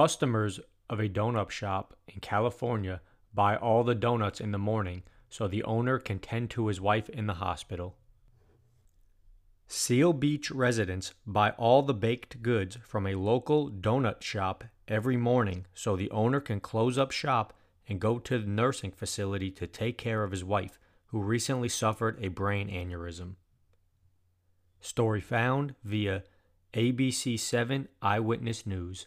Customers of a donut shop in California buy all the donuts in the morning so the owner can tend to his wife in the hospital. Seal Beach residents buy all the baked goods from a local donut shop every morning so the owner can close up shop and go to the nursing facility to take care of his wife, who recently suffered a brain aneurysm. Story found via ABC7 Eyewitness News.